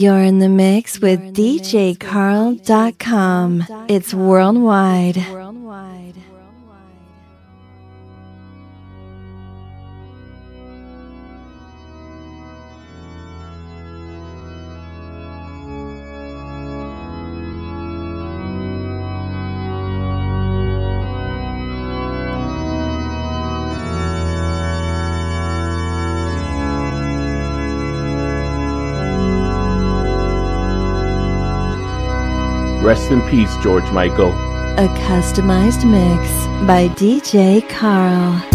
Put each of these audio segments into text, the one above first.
You're in the mix with DJCarl.com. It's worldwide. Rest in peace, George Michael. A customized mix by DJ Carl.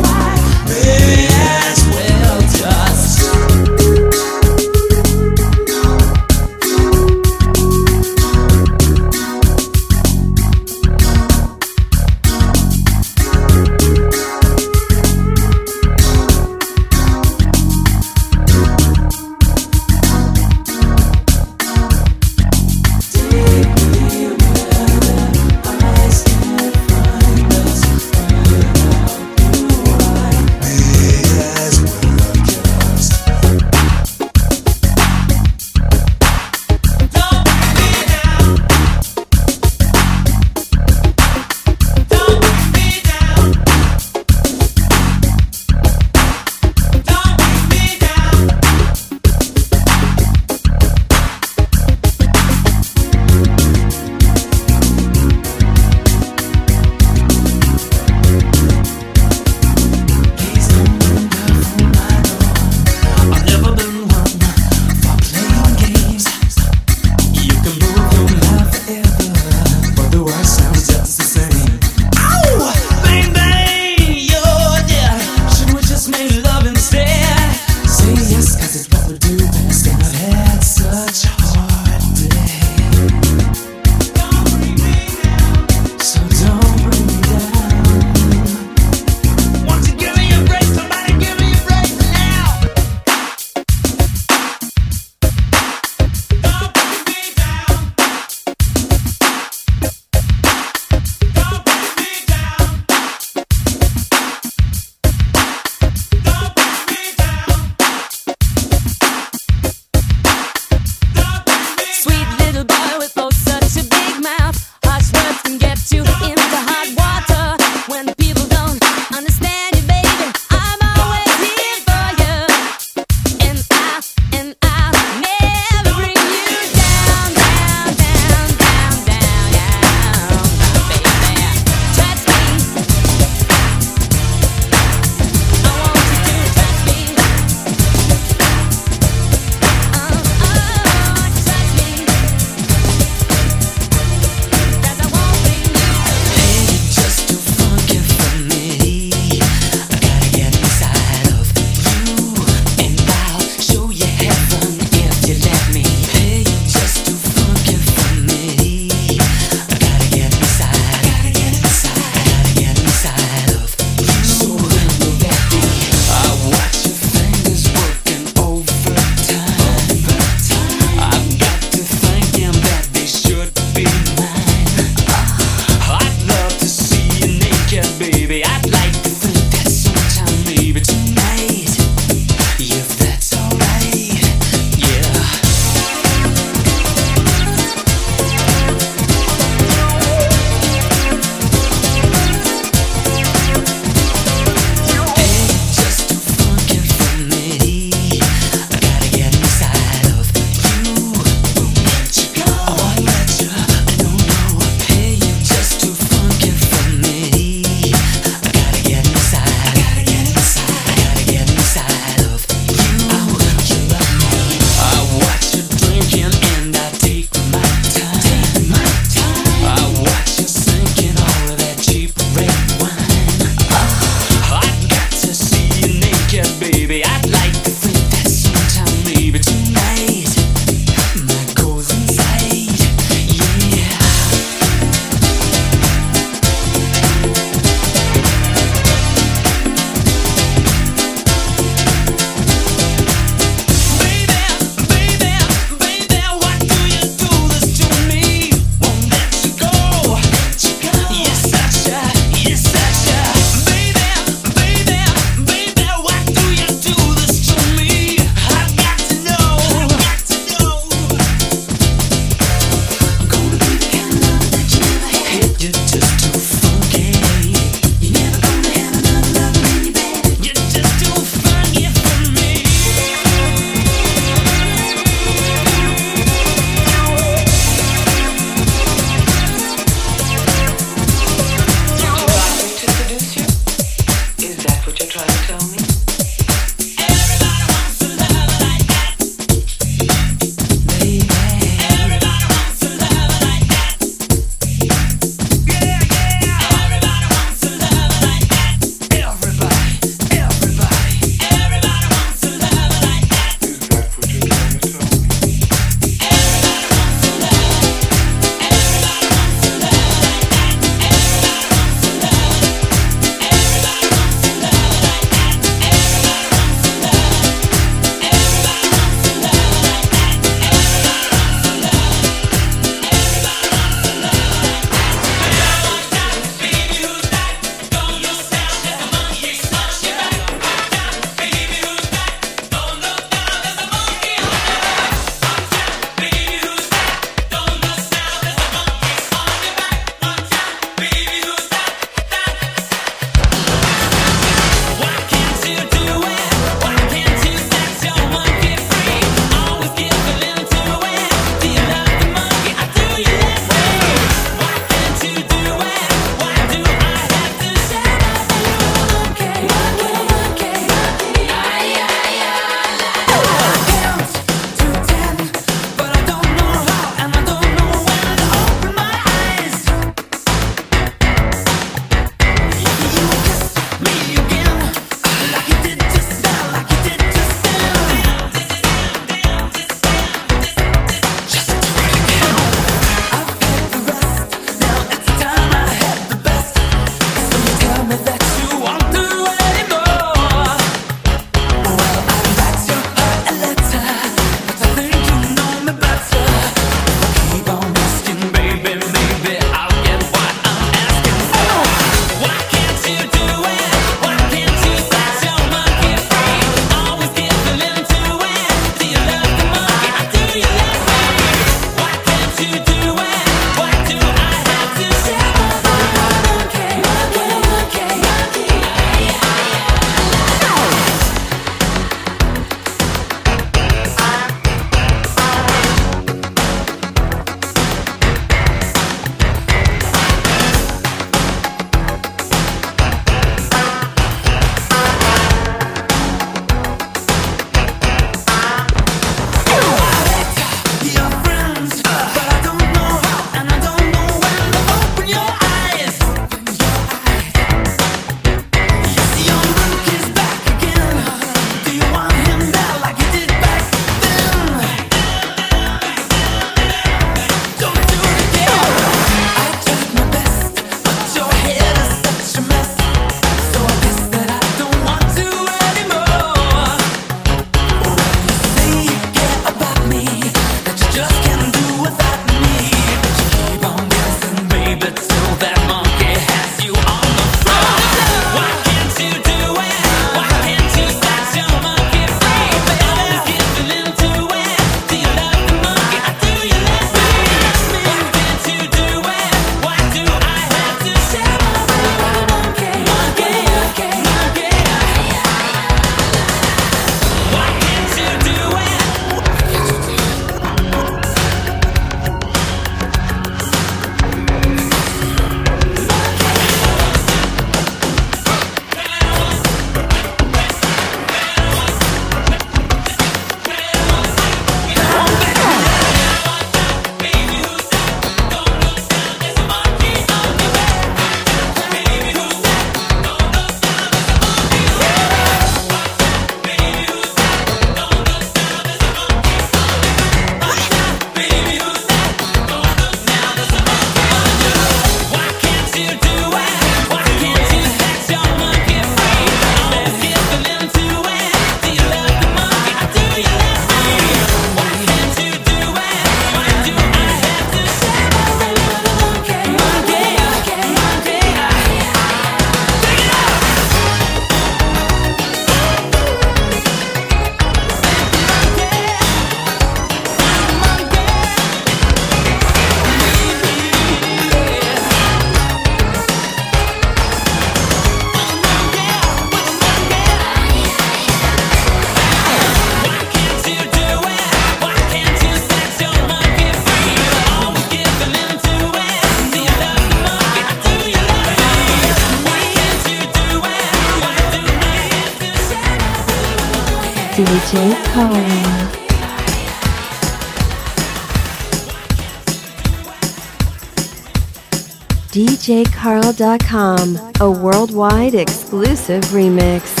DJCarl.com, a worldwide exclusive remix.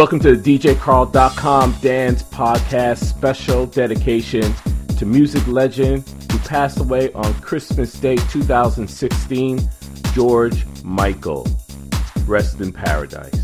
Welcome to the DJCarl.com Dance Podcast special dedication to music legend who passed away on Christmas Day 2016, George Michael. Rest in paradise.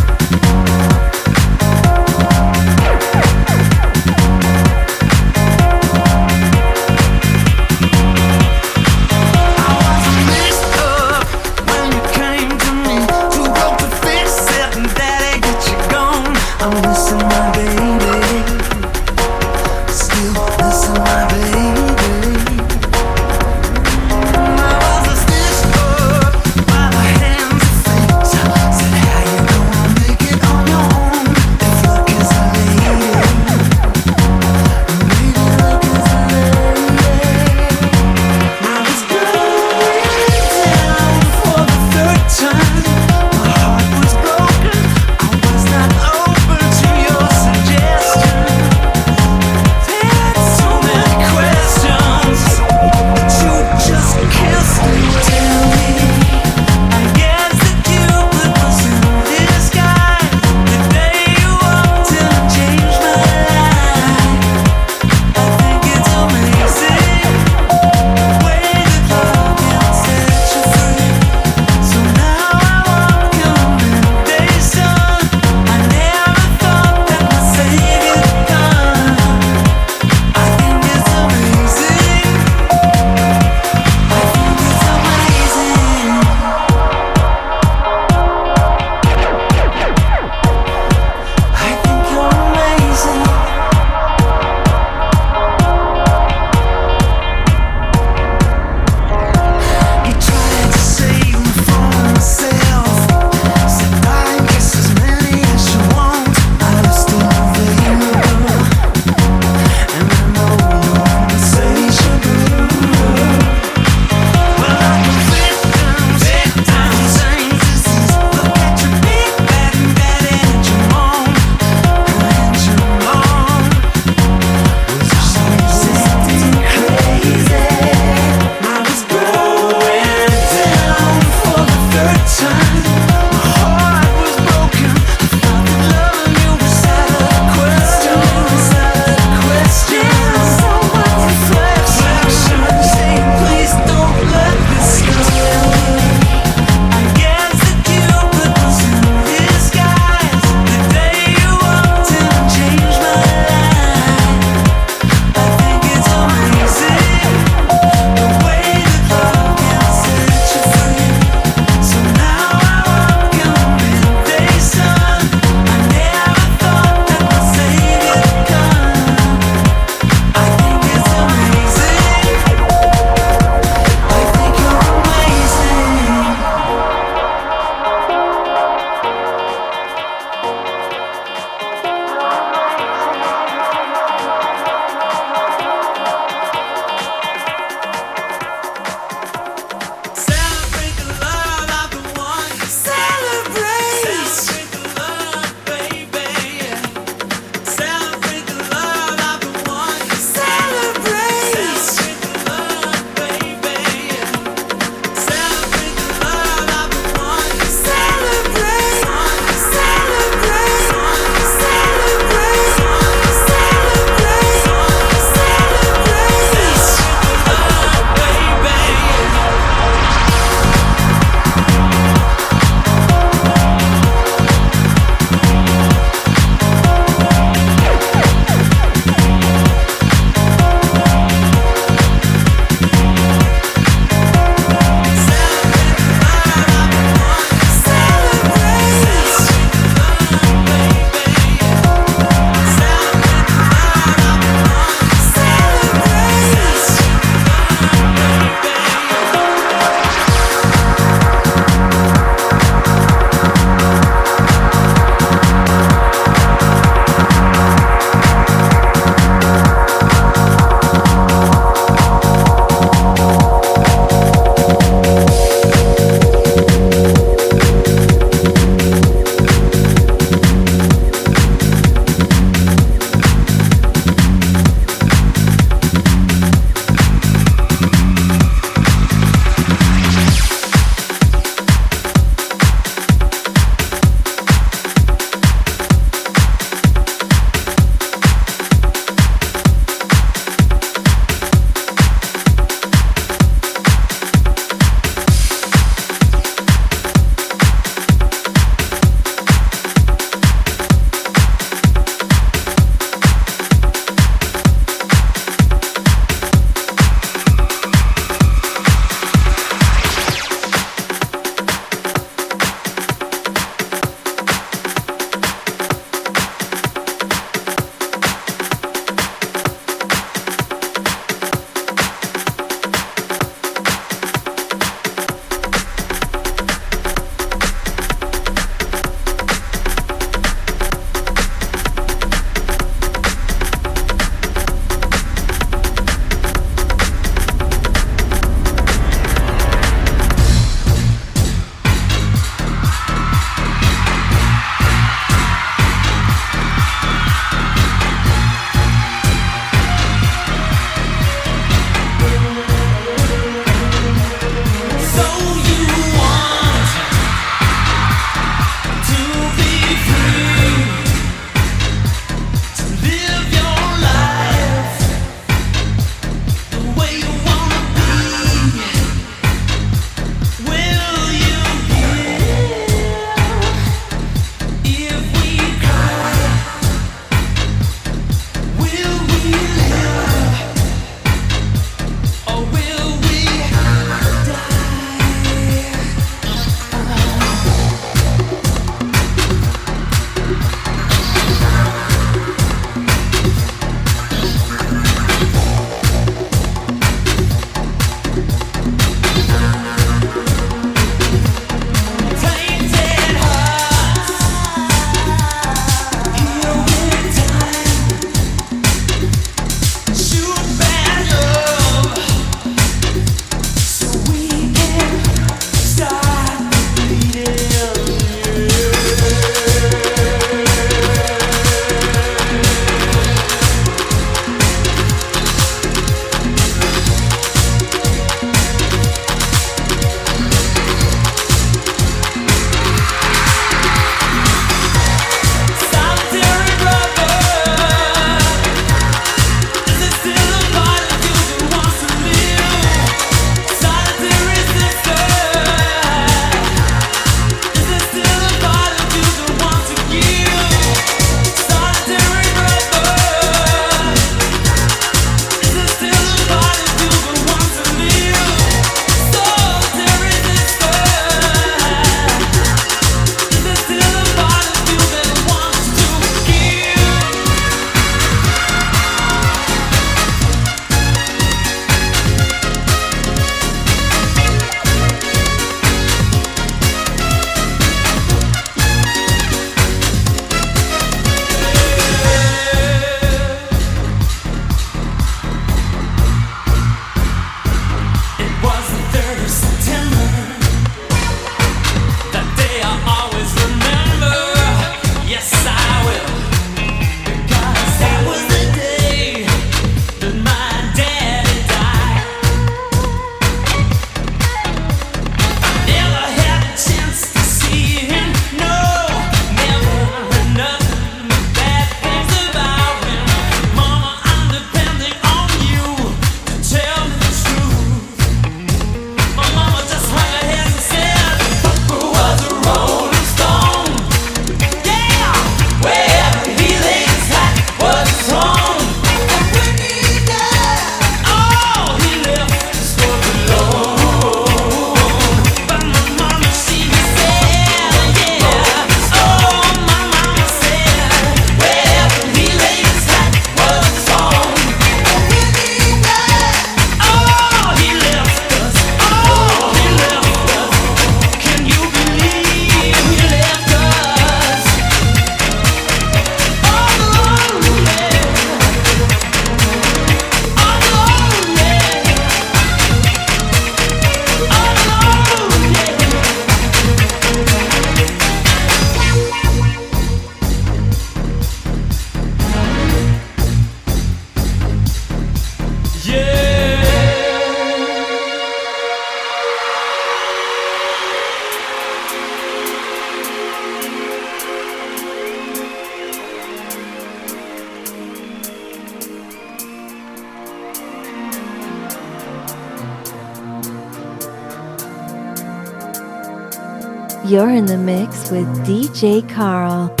You're in the mix with DJ Carl.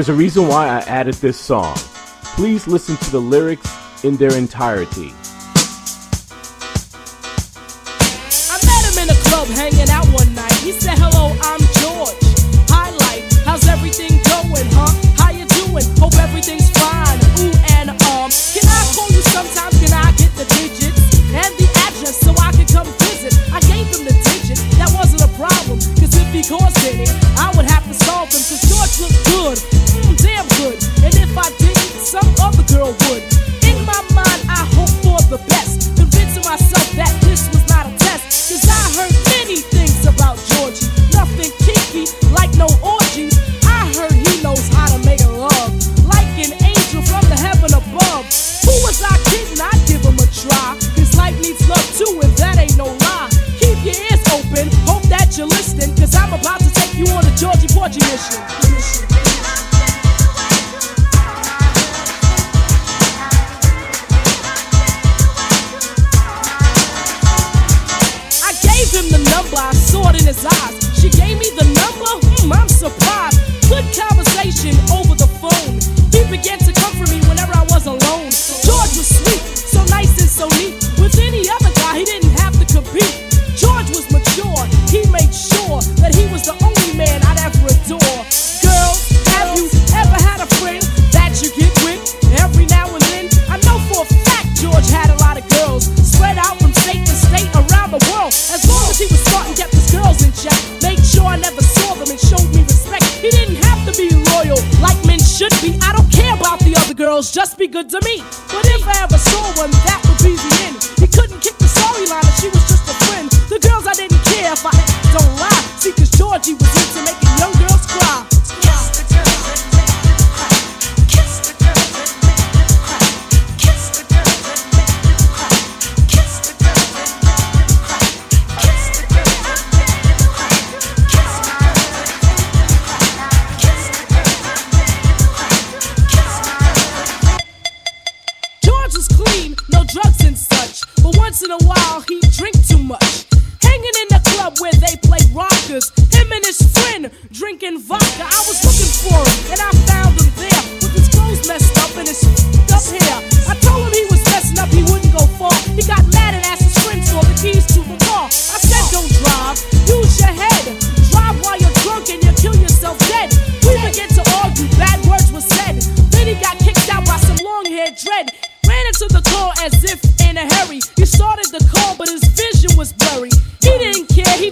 There's a reason why I added this song. Please listen to the lyrics in their entirety. I met him in a club hanging out one night. He said, I would have to solve them, cause George looked good, mm, damn good. And if I didn't, some other girl would. In my mind, I hope for the best. mission. good to me.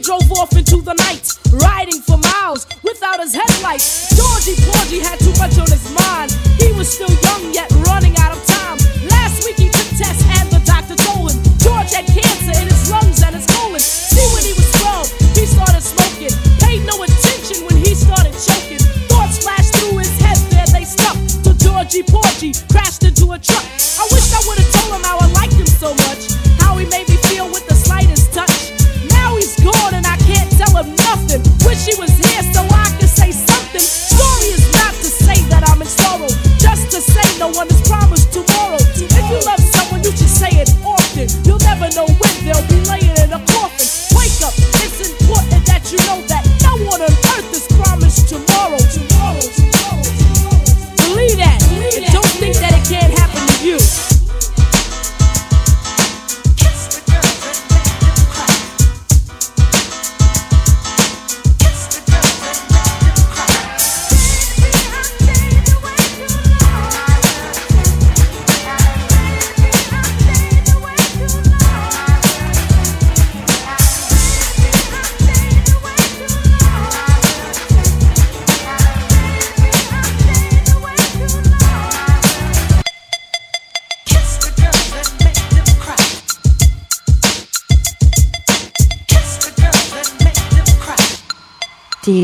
drove off into the night, riding for miles without his headlights. Georgie Porgy had too much on his mind. He was still young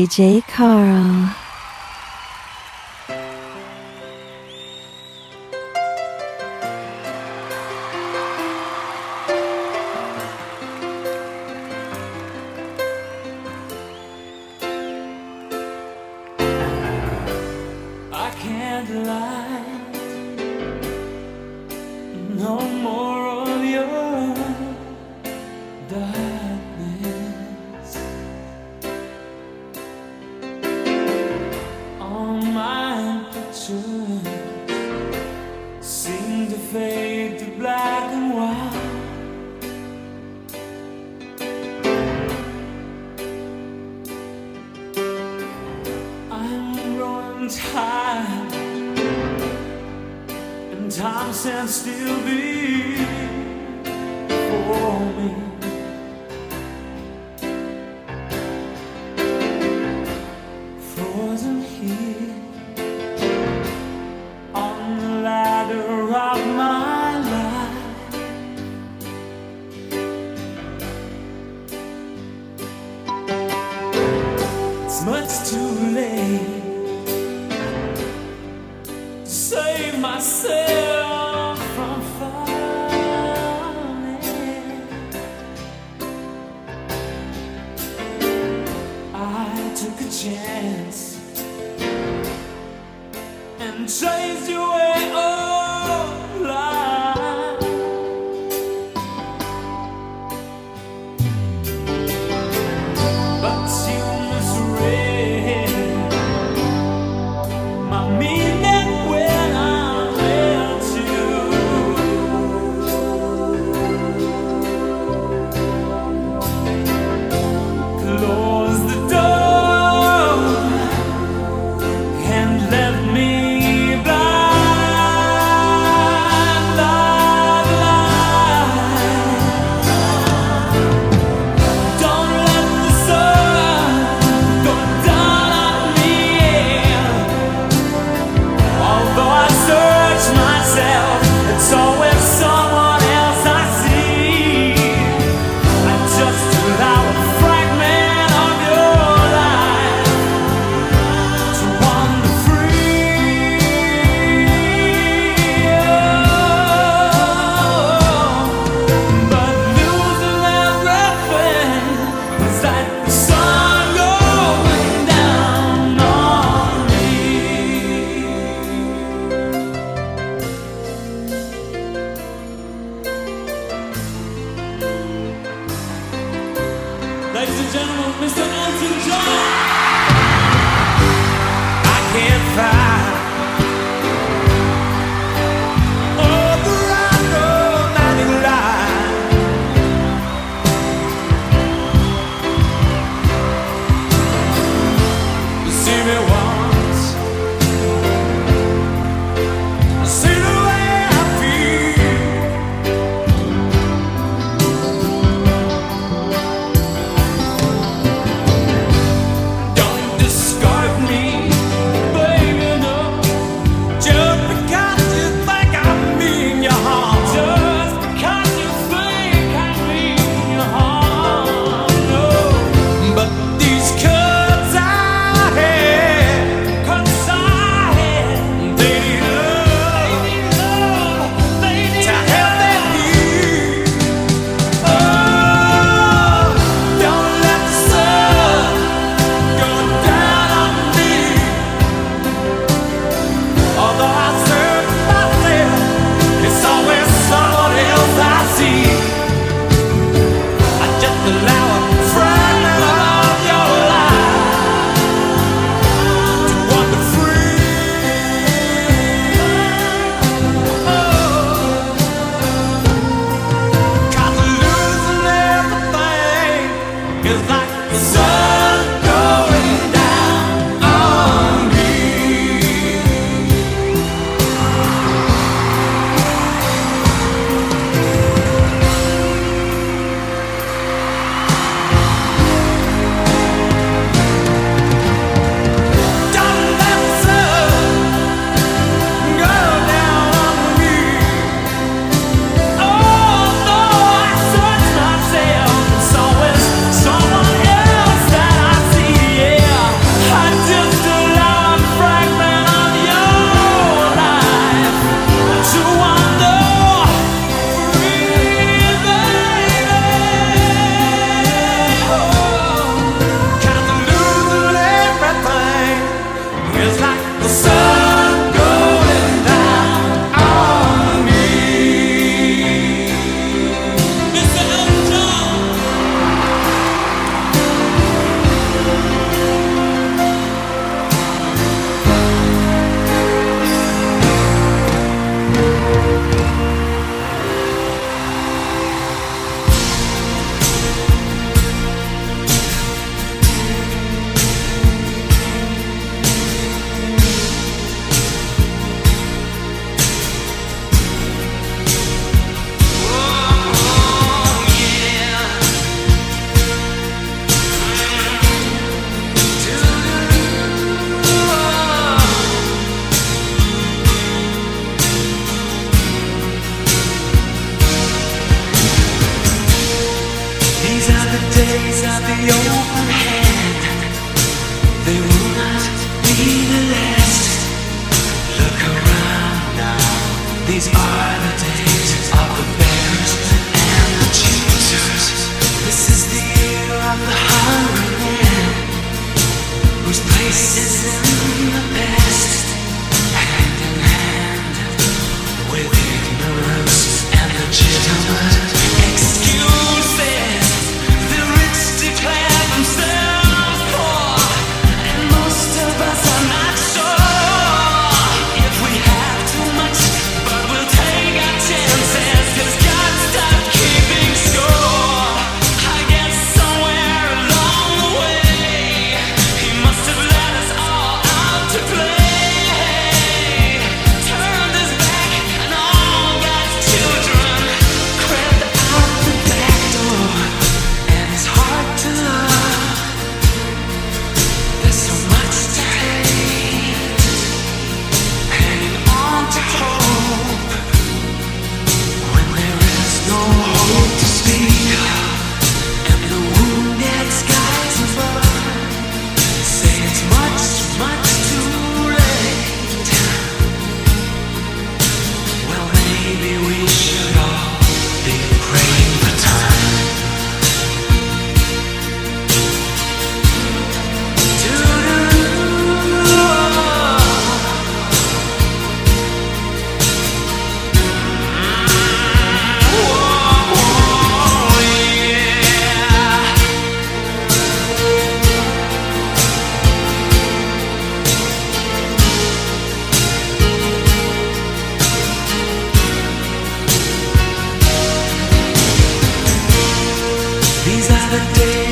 DJ Carl. Time stands still before me.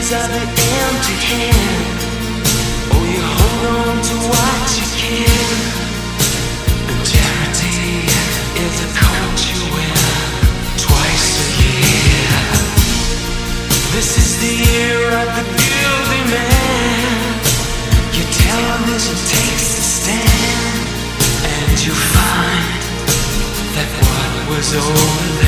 hands are the empty hand. Oh, you hold on to what you can. And charity is a coat you wear Twice a year. This is the year of the guilty man. Your television takes a stand And you find that what was over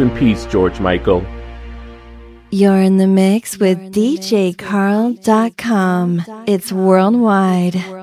In peace, George Michael. You're in the mix with DJCarl.com. It's worldwide.